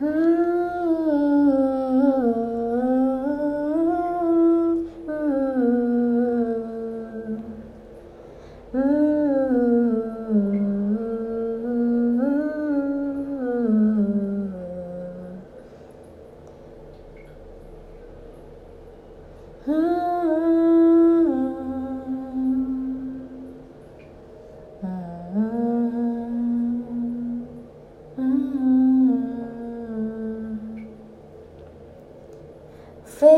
Hmm.